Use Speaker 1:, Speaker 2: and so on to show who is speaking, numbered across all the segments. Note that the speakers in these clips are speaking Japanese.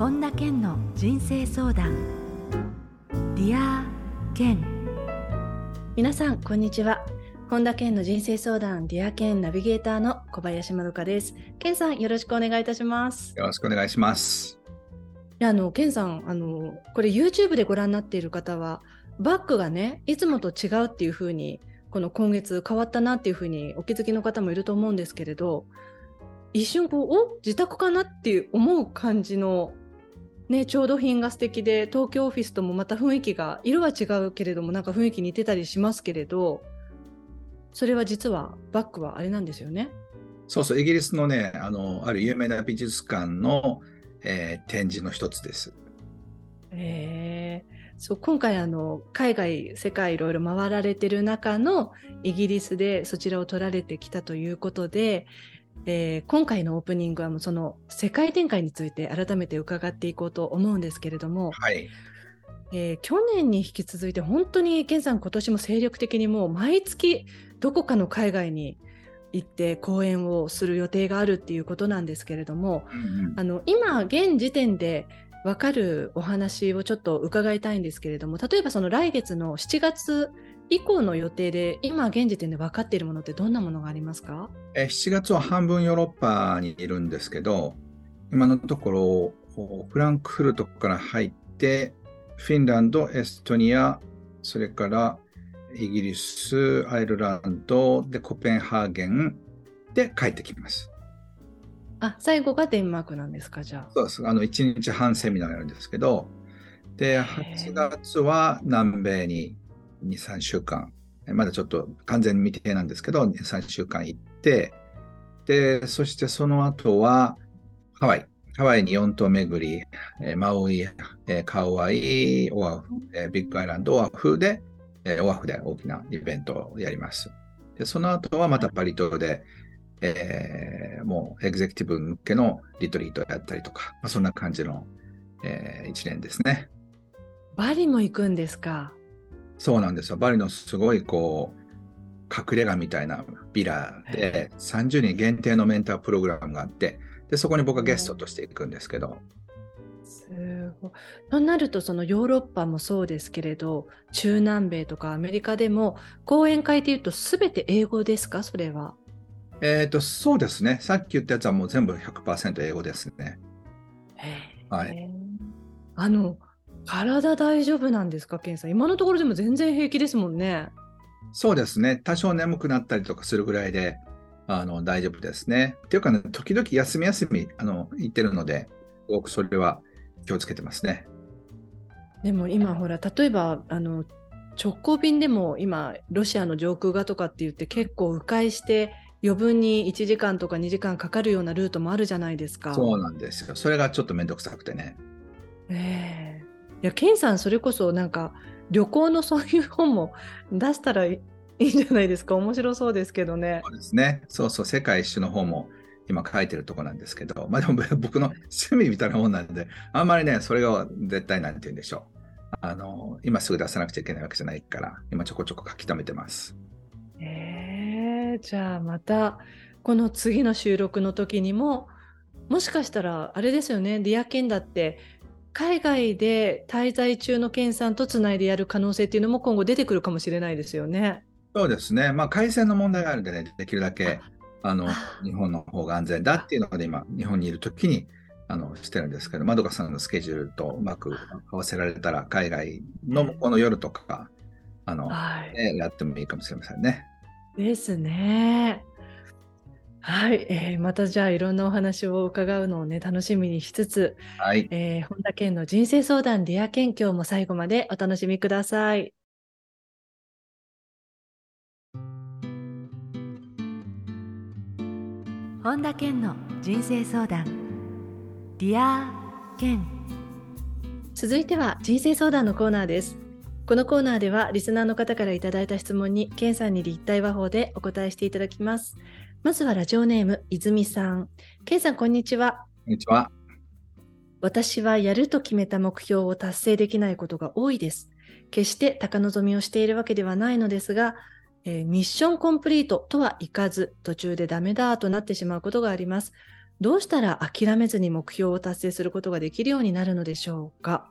Speaker 1: 本田健の人生相談。 Dear Ken。皆さんこんにちは。本田健の人生相談 Dear Ken ナビゲーターの小林まどかです。健さんよろしくお願いいたします。
Speaker 2: よろしくお願いします。
Speaker 1: いやあの健さんあのこれ YouTube でご覧になっている方はバッグがねいつもと違うっていう風にこの今月変わったなっていう風にお気づきの方もいると思うんですけれど一瞬こうお自宅かなっていう思う感じのね、調度品が素敵で東京オフィスともまた雰囲気が色は違うけれどもなんか雰囲気似てたりしますけれどそれは実はバッグはあれなんですよね？
Speaker 2: そうそうイギリスのねあのある有名な美術館の、えー、展示の一つです。
Speaker 1: えー、そう今回あの海外世界いろいろ回られてる中のイギリスでそちらを取られてきたということでえー、今回のオープニングはもうその世界展開について改めて伺っていこうと思うんですけれども、
Speaker 2: はい。
Speaker 1: えー、去年に引き続いて本当に健さん今年も精力的にもう毎月どこかの海外に行って講演をする予定があるっていうことなんですけれども、うんうん、あの今現時点で分かるお話をちょっと伺いたいんですけれども例えばその来月の7月以降の予定で、今現時点で分かっているものってどんなものがありますか？
Speaker 2: え ?7 月は半分ヨーロッパにいるんですけど、今のところ、フランクフルトから入って、フィンランド、エストニア、それからイギリス、アイルランド、で、コペンハーゲンで帰ってきます。
Speaker 1: あ、最後がデンマークなんですか、じゃあ。
Speaker 2: そうです。あの、1日半セミナーやるんですけど、で、8月は南米に2、3週間、まだちょっと完全に未定なんですけど、2、3週間行って、で、そしてその後はハワイ。ハワイに4島巡り、えマウイ、えカウアイ、オアフ、えビッグアイランド、オアフで、えオアフで大きなイベントをやります。で、その後はまたパリ島で、えー、もうエグゼクティブ向けのリトリートやったりとか、まあ、そんな感じの、えー、1年ですね。
Speaker 1: バリも行くんですか？
Speaker 2: そうなんですよ。バリのすごいこう、隠れ家みたいなビラで、30人限定のメンタープログラムがあって、でそこに僕はゲストとして行くんですけど。
Speaker 1: すごい。となると、そのヨーロッパもそうですけれど、中南米とかアメリカでも、講演会でいうと、すべて英語ですか、それは。
Speaker 2: えっ、ー、と、そうですね。さっき言ったやつはもう全部100%英語ですね。
Speaker 1: はい。あの、体大丈夫なんですか、ケンさん？今のところでも全然平気ですもんね。
Speaker 2: そうですね。多少眠くなったりとかするぐらいで、あの大丈夫ですね。っていうかね、時々休み休みあの言ってるので、すごくそれは気をつけてますね。
Speaker 1: でも今、ほら、例えばあの直行便でも今、ロシアの上空がとかって言って、結構迂回して、余分に1時間とか2時間かかるようなルートもあるじゃないですか。
Speaker 2: そうなんですよ。それがちょっと面倒くさくてね。
Speaker 1: ええいや、ケンさん、それこそなんか旅行のそういう本も出したらいいんじゃないですか？面白そうですけどね。
Speaker 2: そうですね。そうそう、世界一周の本も今書いてるとこなんですけど、まあでも僕の趣味みたいなもんなんで、あんまりね、それが絶対なんて言うんでしょう。あの、今すぐ出さなくちゃいけないわけじゃないから、今ちょこちょこ書き留めてます。
Speaker 1: えー、じゃあまた、この次の収録の時にも、もしかしたら、あれですよね、ディアケンだって、海外で滞在中の健さんとつないでやる可能性っていうのも今後出てくるかもしれないですよね。
Speaker 2: そうですね、まあ、回線の問題があるんでね、できるだけあの日本の方が安全だっていうので、今、日本にいるときにあのしてるんですけど、まどかさんのスケジュールとうまく合わせられたら、海外のこの夜とか、あの、はい、ね、やってもいいかもしれませんね。
Speaker 1: ですね。はい、えー、またじゃあいろんなお話を伺うのをね楽しみにしつつ、
Speaker 2: はい、
Speaker 1: えー、本田健の人生相談 Dear Ken 今日も最後までお楽しみください。本田健の人生相談 Dear Ken続いては人生相談のコーナーです。このコーナーではリスナーの方からいただいた質問に健さんに立体話法でお答えしていただきます。まずはラジオネーム、泉さん。ケイさん、こんにちは。
Speaker 2: こんにちは。
Speaker 1: 私はやると決めた目標を達成できないことが多いです。決して高望みをしているわけではないのですが、えー、ミッションコンプリートとはいかず、途中でダメだとなってしまうことがあります。どうしたら諦めずに目標を達成することができるようになるのでしょうか？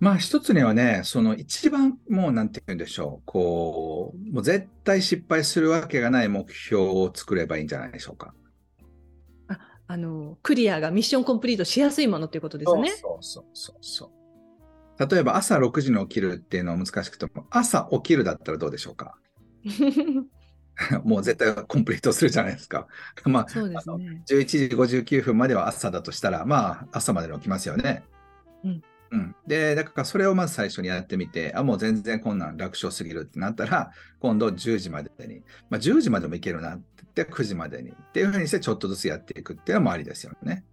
Speaker 2: まあ一つにはね、その一番もうなんて言うんでしょう、こう、もう絶対失敗するわけがない目標を作ればいいんじゃないでしょうか。
Speaker 1: ああのクリアがミッションコンプリートしやすいものっていうことですね。
Speaker 2: そうそうそうそう例えば朝6時に起きるっていうのは難しくても、朝起きるだったらどうでしょうか？もう絶対コンプリートするじゃないですか。まあ、
Speaker 1: そうですね。
Speaker 2: 11時59分までは朝だとしたら、まあ、朝までに起きますよね。
Speaker 1: うん。
Speaker 2: うん、で、だからそれをまず最初にやってみて、あ、もう全然こんなん楽勝すぎるってなったら、今度10時までに、まあ、10時までもいけるなって言って、9時までにっていうふうにして、ちょっとずつやっていくっていうのもありですよね。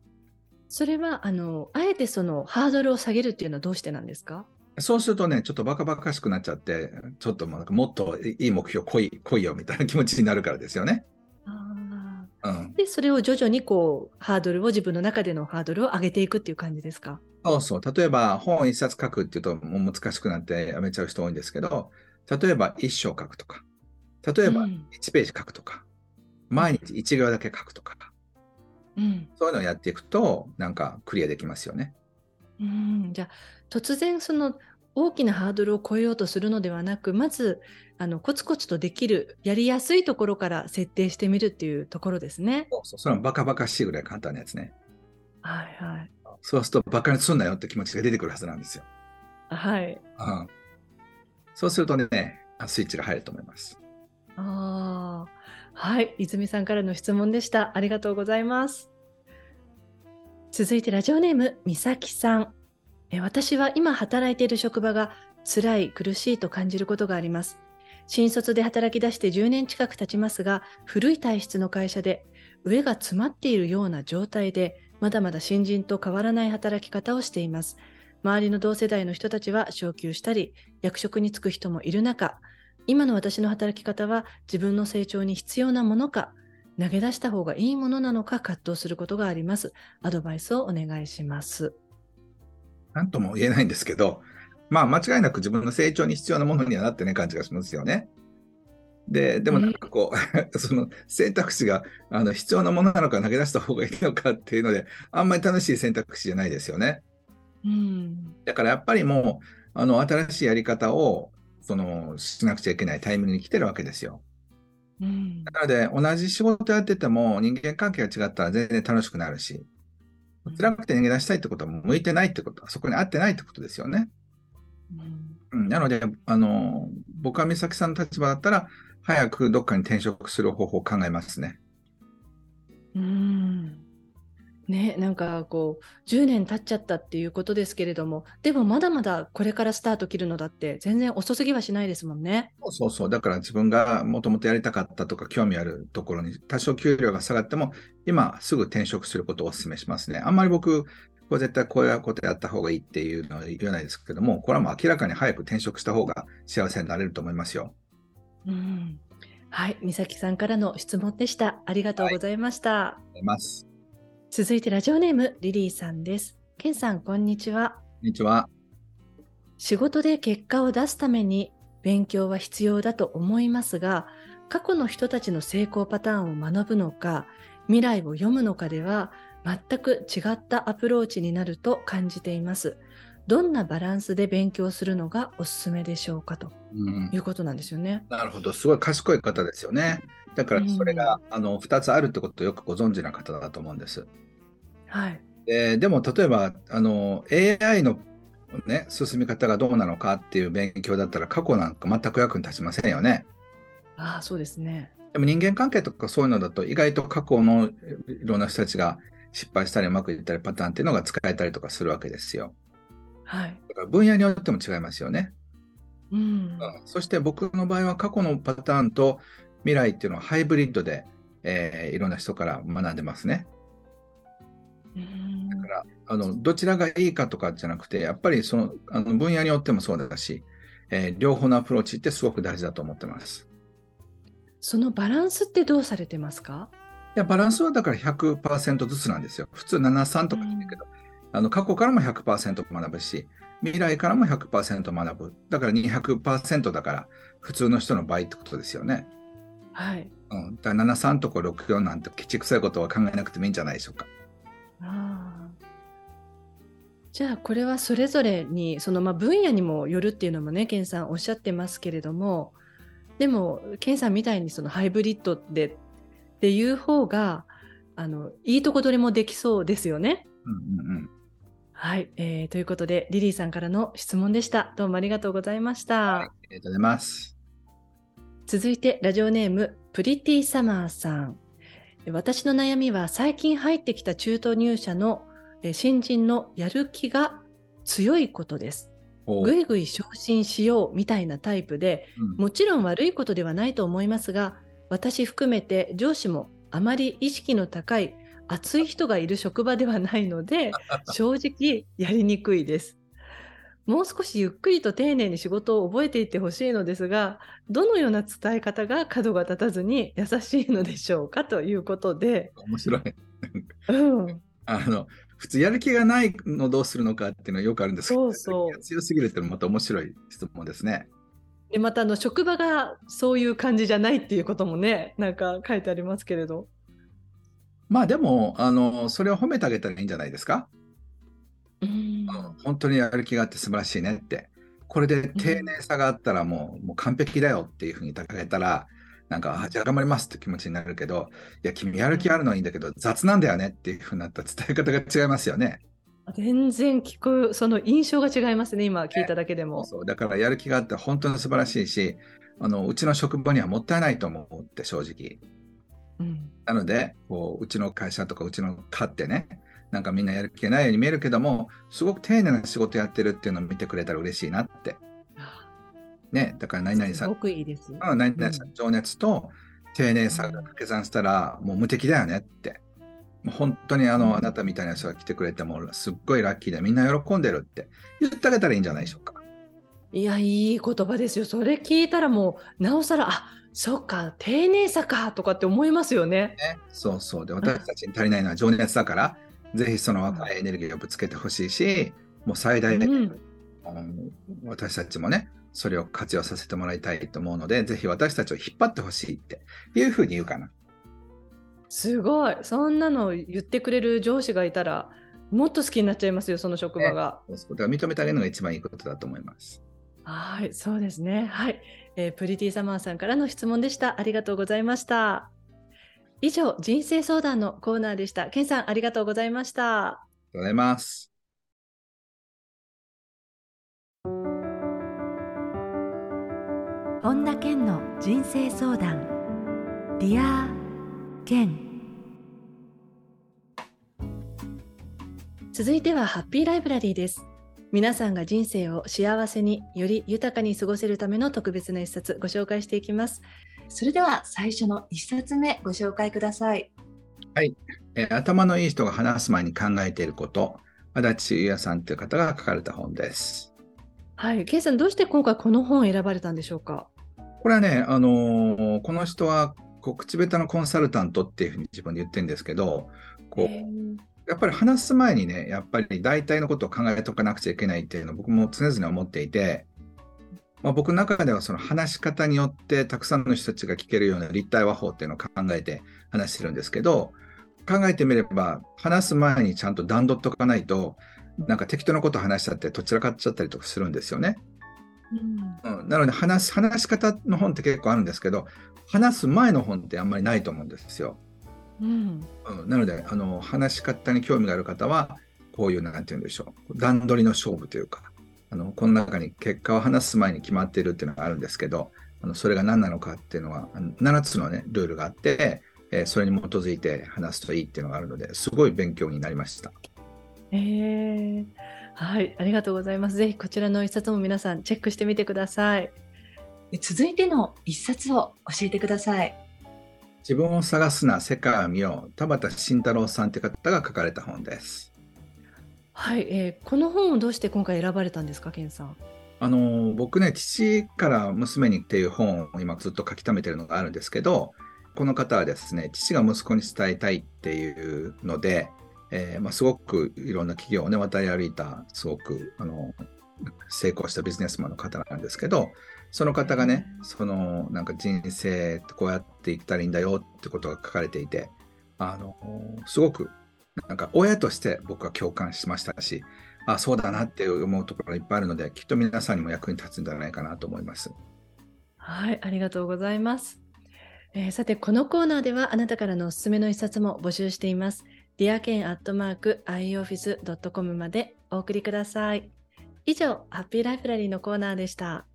Speaker 1: それはあのあえてそのハードルを下げるっていうのはどうしてなんですか？
Speaker 2: そうするとね、ちょっとバカバカしくなっちゃって、ちょっともうなんかもっといい目標来い、来いよみたいな気持ちになるからですよね。
Speaker 1: あ
Speaker 2: うん。
Speaker 1: でそれを徐々にこうハードルを自分の中でのハードルを上げていくっていう感じですか？
Speaker 2: そうそう。例えば本一冊書くっていうともう難しくなってやめちゃう人多いんですけど、例えば一章書くとか、例えば
Speaker 1: うん
Speaker 2: 1ページ書くとか、毎日1行だけ書くとか、
Speaker 1: うん
Speaker 2: そういうのをやっていくと、なんかクリアできますよね。
Speaker 1: うん、じゃあ突然その大きなハードルを超えようとするのではなくまずあのコツコツとできるやりやすいところから設定してみるっていうところですね。
Speaker 2: そうそう。それはバカバカしいぐらい簡単なやつね。
Speaker 1: はいはい。
Speaker 2: そうするとバカにすんなよって気持ちが出てくるはずなんですよ。
Speaker 1: はい。
Speaker 2: うん。そうするとね、スイッチが入ると思います。
Speaker 1: ああ、はい、泉さんからの質問でした。ありがとうございます。続いてラジオネームみさきさん。え私は今働いている職場が辛い苦しいと感じることがあります。新卒で働き出して10年近く経ちますが、古い体質の会社で上が詰まっているような状態で、まだまだ新人と変わらない働き方をしています。周りの同世代の人たちは昇給したり、役職に就く人もいる中、今の私の働き方は自分の成長に必要なものか、投げ出した方がいいものなのか葛藤することがあります。アドバイスをお願いします。
Speaker 2: なんとも言えないんですけど、まあ間違いなく自分の成長に必要なものにはなってない感じがしますよね。で、でもなんかこう、その選択肢があの必要なものなのか投げ出した方がいいのかっていうので、あんまり楽しい選択肢じゃないですよね。
Speaker 1: うん。
Speaker 2: だからやっぱりもう、あの新しいやり方をそのしなくちゃいけないタイミングに来てるわけですよ。
Speaker 1: うん。
Speaker 2: なので、同じ仕事やってても人間関係が違ったら全然楽しくなるし、辛くて逃げ出したいってことは向いてないってことは、そこに合ってないってことですよね。
Speaker 1: うん
Speaker 2: うん、なので、あの、僕は美咲さんの立場だったら、早くどっかに転職する方法を考えますね。
Speaker 1: うん。ね、なんかこう10年経っちゃったっていうことですけれども、でもまだまだこれからスタート切るのだって全然遅すぎはしないですもんね。
Speaker 2: そうそうそう。だから自分がもともとやりたかったとか興味あるところに多少給料が下がっても、今すぐ転職することをお勧めしますね。あんまり僕、これ絶対こういうことやった方がいいっていうのは言わないですけども、これはもう明らかに早く転職した方が幸せになれると思いますよ。
Speaker 1: うん。はい、美咲さんからの質問でした。ありがとうございました。
Speaker 2: ありがとうございます。
Speaker 1: 続いてラジオネームリリーさんです。ケンさん、こんにちは。
Speaker 2: こんにちは。
Speaker 1: 仕事で結果を出すために勉強は必要だと思いますが、過去の人たちの成功パターンを学ぶのか、未来を読むのかでは全く違ったアプローチになると感じています。どんなバランスで勉強するのがおすすめでしょうかと
Speaker 2: うん
Speaker 1: いうことなんですよね。
Speaker 2: なるほど、すごい賢い方ですよね。だからそれが、あの2つあるってことをよくご存知な方だと思うんです。
Speaker 1: はい。
Speaker 2: ででも例えばあの AI の、ね、進み方がどうなのかっていう勉強だったら過去なんか全く役に立ちませんよね。
Speaker 1: ああ、そうですね。
Speaker 2: でも人間関係とかそういうのだと意外と過去のいろんな人たちが失敗したりうまくいったりパターンっていうのが使えたりとかするわけですよ。
Speaker 1: はい。
Speaker 2: だから分野によっても違いますよね。
Speaker 1: うん。
Speaker 2: うんそして僕の場合は過去のパターンと未来っていうのはハイブリッドで、えーいろんな人から学んでますね。
Speaker 1: うん
Speaker 2: だからあのどちらがいいかとかじゃなくて、やっぱりそのあの分野によってもそうだし、えー両方のアプローチってすごく大事だと思ってます。
Speaker 1: そのバランスってどうされてますか？
Speaker 2: いやバランスはだから100%ずつなんですよ。普通73とか言うけど、あの過去からも100%学ぶし、未来からも100%学ぶ。だから200%だから普通の人の倍ってことですよね。
Speaker 1: はい。
Speaker 2: うん、だから73とか64なんてきちくさいことは考えなくてもいいんじゃないでしょうか。
Speaker 1: あじゃあこれはそれぞれにそのまあ分野にもよるっていうのもね健さんおっしゃってますけれどもでも健さんみたいにそのハイブリッドでっていう方があのいいとこ取りもできそうですよね。
Speaker 2: うんうんうん
Speaker 1: はい、えー、ということでリリーさんからの質問でした。どうもありがとうございました。はい、あ
Speaker 2: りがとうございます。
Speaker 1: 続いてラジオネームプリティサマーさん。私の悩みは最近入ってきた中途入社の新人のやる気が強いことです。ぐいぐい昇進しようみたいなタイプで、うん、もちろん悪いことではないと思いますが私含めて上司もあまり意識の高い熱い人がいる職場ではないので 正直やりにくいです。もう少しゆっくりと丁寧に仕事を覚えていってほしいのですがどのような伝え方が角が立たずに優しいのでしょうかということで
Speaker 2: 面白い、うん、あの普通やる気がないのどうするのかっていうのはよくあるんですけどそうそう強すぎるってまた面白い質問ですね。
Speaker 1: でまたあの職場がそういう感じじゃないっていうこともねなんか書いてありますけれど。
Speaker 2: まあでも、あの、それを褒めてあげたらいいんじゃないですか？
Speaker 1: うん、
Speaker 2: 本当にやる気があって素晴らしいねって。これで丁寧さがあったらもう,、もう完璧だよっていうふうに高げたら、なんか、あじゃあ頑張りますって気持ちになるけど、いや、君やる気あるのはいいんだけど、雑なんだよねっていうふうになった伝え方が違いますよね。
Speaker 1: 全然聞く、その印象が違いますね、今聞いただけでも。
Speaker 2: ね、そうだからやる気があって本当に素晴らしいし、あのうちの職場にはもったいないと思うって正直。
Speaker 1: うん、
Speaker 2: なのでこううちの会社とかうちの課ってねなんかみんなやる気ないように見えるけどもすごく丁寧な仕事やってるっていうのを見てくれたら嬉しいなって。ね、だから何々さん、
Speaker 1: すごくいいです。
Speaker 2: 何々さん、情熱と丁寧さが掛け算したら、もう無敵だよねって。もう本当にあの、あなたみたいな人が来てくれても、すっごいラッキーでみんな喜んでるって言ってあげたらいいんじゃないでしょうか。
Speaker 1: いや、いい言葉ですよ。それ聞いたらもう、なおさら、あそっか、丁寧さかとかって思いますよね。
Speaker 2: ねそうそう。で、私たちに足りないのは情熱だから、ぜひその若いエネルギーをぶつけてほしいし、もう最大で、うん、私たちもね、それを活用させてもらいたいと思うので、ぜひ私たちを引っ張ってほしいっていうふうに言うかな。
Speaker 1: すごい。そんなの言ってくれる上司がいたら、もっと好きになっちゃいますよ、その職場が。
Speaker 2: ね、だから認めてあげるのが一番いいことだと思います。
Speaker 1: はい、そうですね。はい。えー、プリティサマーさんからの質問でした。ありがとうございました。以上、人生相談のコーナーでした。ケンさん、ありがとうございました。
Speaker 2: ありがとうございます。
Speaker 1: 本田健の人生相談。 Dear Ken。続いてはハッピーライブラリーです。皆さんが人生を幸せにより豊かに過ごせるための特別な一冊ご紹介していきます。それでは最初の一冊目ご紹介ください。
Speaker 2: はい、えー、頭のいい人が話す前に考えていること、足立優也さんという方が書かれた本です。
Speaker 1: はい、ケイさんどうして今回この本を選ばれたんでしょうか？
Speaker 2: これはね、あのー、この人は口下手のコンサルタントっていうふうに自分で言ってるんですけど、こうやっぱり話す前にね、やっぱり大体のことを考えとかなくちゃいけないっていうのを僕も常々思っていて、まあ、僕の中ではその話し方によってたくさんの人たちが聞けるような立体話法っていうのを考えて話してるんですけど、考えてみれば話す前にちゃんと段取っとかないと、なんか適当なこと話しちゃってどちらかっちゃったりとかするんですよね。うん、うん、なので話話し方の本って結構あるんですけど、話す前の本ってあんまりないと思うんですよ。
Speaker 1: うん、
Speaker 2: なのであの話し方に興味がある方はこういう何て言うんでしょう段取りの勝負というかあのこの中に結果を話す前に決まっているっていうのがあるんですけどあのそれが何なのかっていうのは7つの、ね、ルールがあって、えー、それに基づいて話すといいっていうのがあるのですごい勉強になりました。
Speaker 1: えー、はい、ありがとうございます。ぜひこちらの一冊も皆さんチェックしてみてください。続いての一冊を教えてください。
Speaker 2: 自分を探すな世界を見よう田畑慎太郎さんという方が書かれた本です。
Speaker 1: はい、えー、この本をどうして今回選ばれたんですか、健さん？
Speaker 2: あの僕ね、父から娘にっていう本を今ずっと書き溜めてるのがあるんですけど、この方はですね、父が息子に伝えたいっていうので、えー、まあ、すごくいろんな企業をね、渡り歩いた、すごくあの成功したビジネスマンの方なんですけど、その方がね、そのなんか人生ってこうやっていったらいいんだよってことが書かれていて、あの、すごくなんか親として僕は共感しましたし、あ、そうだなって思うところがいっぱいあるので、きっと皆さんにも役に立つんじゃないかなと思います。
Speaker 1: はい、ありがとうございます。えー、さて、このコーナーではあなたからのおすすめの一冊も募集しています。dearken.ioffice.com までお送りください。以上、ハッピーライフラリーのコーナーでした。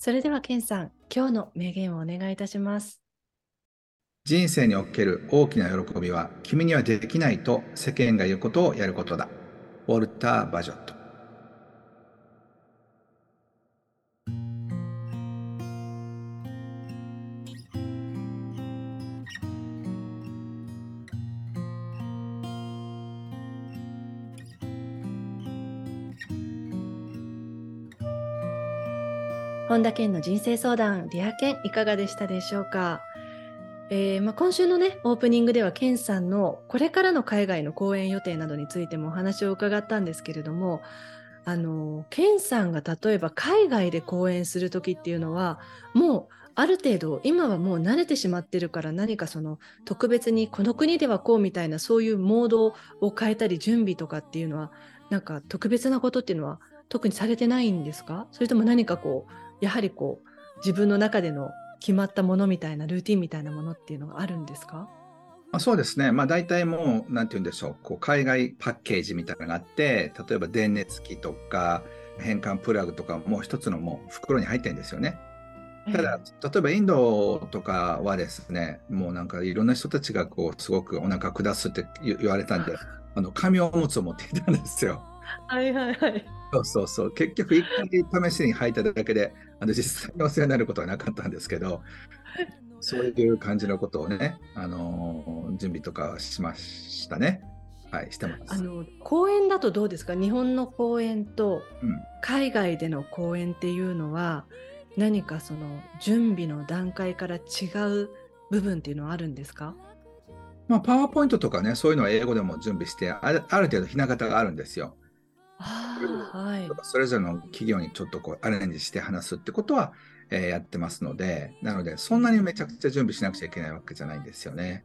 Speaker 1: それでは、ケンさん、今日の名言をお願いいたします。
Speaker 2: 人生における大きな喜びは、君にはできないと世間が言うことをやることだ。ウォルター・バジョット。
Speaker 1: 本田健の人生相談、 Dear Ken いかがでしたでしょうか？えーまあ、今週のね、オープニングでは、健さんのこれからの海外の公演予定などについてもお話を伺ったんですけれども、あの、健さんが例えば海外で公演する時っていうのは、もうある程度、今はもう慣れてしまってるから何かその特別にこの国ではこうみたいなそういうモードを変えたり準備とかっていうのは、なんか特別なことっていうのは特にされてないんですか？それとも何かこう、やはりこう自分の中での決まったものみたいなルーティンみたいなものっていうのがあるんですか？
Speaker 2: あそうですね、まあ、大体もう、なんて言うんでしょう、こう海外パッケージみたいなのがあって、例えば電熱器とか、変換プラグとか、もう一つのもう袋に入ってるんですよね。ただ、例えばインドとかはですね、もうなんかいろんな人たちがこうすごくお腹下すって言われたんで、あの紙おむつを持っていたんですよ。
Speaker 1: はいはいはい。
Speaker 2: そうそうそう。結局、一回試しに履いただけで、あの実際にお世話になることはなかったんですけど、そういう感じのことをね、あの準備とかしましたね。はい、してます。
Speaker 1: あの公演だとどうですか？日本の公演と海外での公演っていうのは、うん、何かその準備の段階から違う部分っていうのはあるんですか？
Speaker 2: まあ、パワーポイントとかね、そういうのは英語でも準備して、ある程度ひな形があるんですよ。はい、それぞれの企業にちょっとこうアレンジして話すってことは、えー、やってますので、なので、そんなにめちゃくちゃ準備しなくちゃいけないわけじゃないんですよね。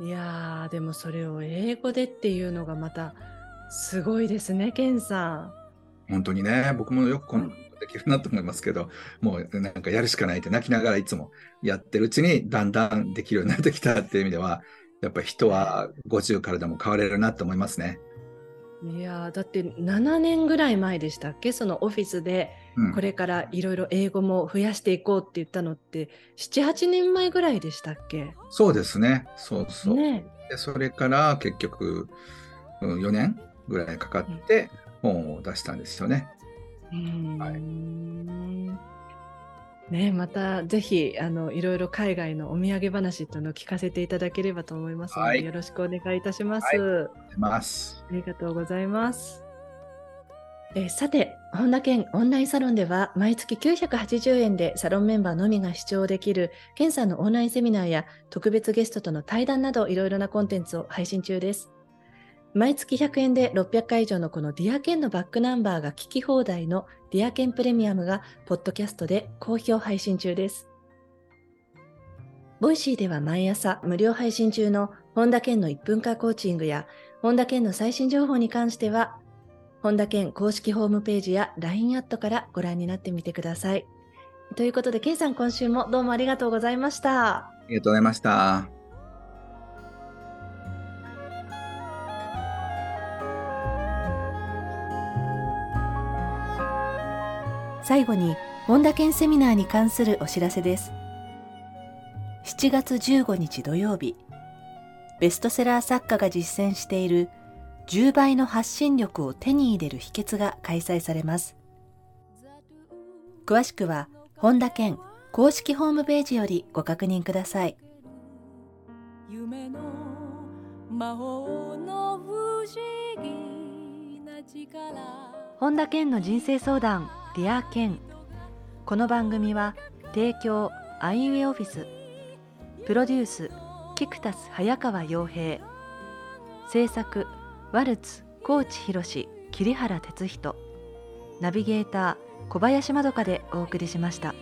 Speaker 1: いやー、でもそれを英語でっていうのがまたすごいですね、ケンさん。
Speaker 2: 本当にね、僕もよくこのできるなと思いますけど、もうなんかやるしかないって泣きながらいつもやってるうちにだんだんできるようになってきたっていう意味では、やっぱり人は50からでも変われるなと思いますね。
Speaker 1: いやだって7年ぐらい前でしたっけ？そのオフィスでこれからいろいろ英語も増やしていこうって言ったのって、78年前ぐらいでしたっけ？
Speaker 2: そうですね。そうそう、ね、でそれから結局、うん、4年ぐらいかかって本を出したんですよね。うん、はい
Speaker 1: ね、またぜひあのいろいろ海外のお土産話というのを聞かせていただければと思いますので、はい、よろしくお願いいたします。はい、
Speaker 2: ます
Speaker 1: ありがとうございます。えさて、本田健オンラインサロンでは毎月980円でサロンメンバーのみが視聴できる健さんのオンラインセミナーや特別ゲストとの対談などいろいろなコンテンツを配信中です。毎月100円で600回以上のこの Dear Ken のバックナンバーが聞き放題の Dear Ken プレミアムがポッドキャストで好評配信中です。 Voicy では毎朝無料配信中の本田健の1分間コーチングや本田健の最新情報に関しては本田健公式ホームページや LINE アットからご覧になってみてください。ということで、健さん今週もどうもありがとうございました。
Speaker 2: ありがとうございました。
Speaker 1: 最後に本田健セミナーに関するお知らせです。7月15日土曜日ベストセラー作家が実践している10倍の発信力を手に入れる秘訣が開催されます。詳しくは本田健公式ホームページよりご確認ください。夢の魔法の不思議な力。本田健の人生相談ディアケン。この番組は提供アイウェイオフィス。プロデュースキクタス早川洋平。制作ワルツ高知博桐原哲人。ナビゲーター小林まどかでお送りしました。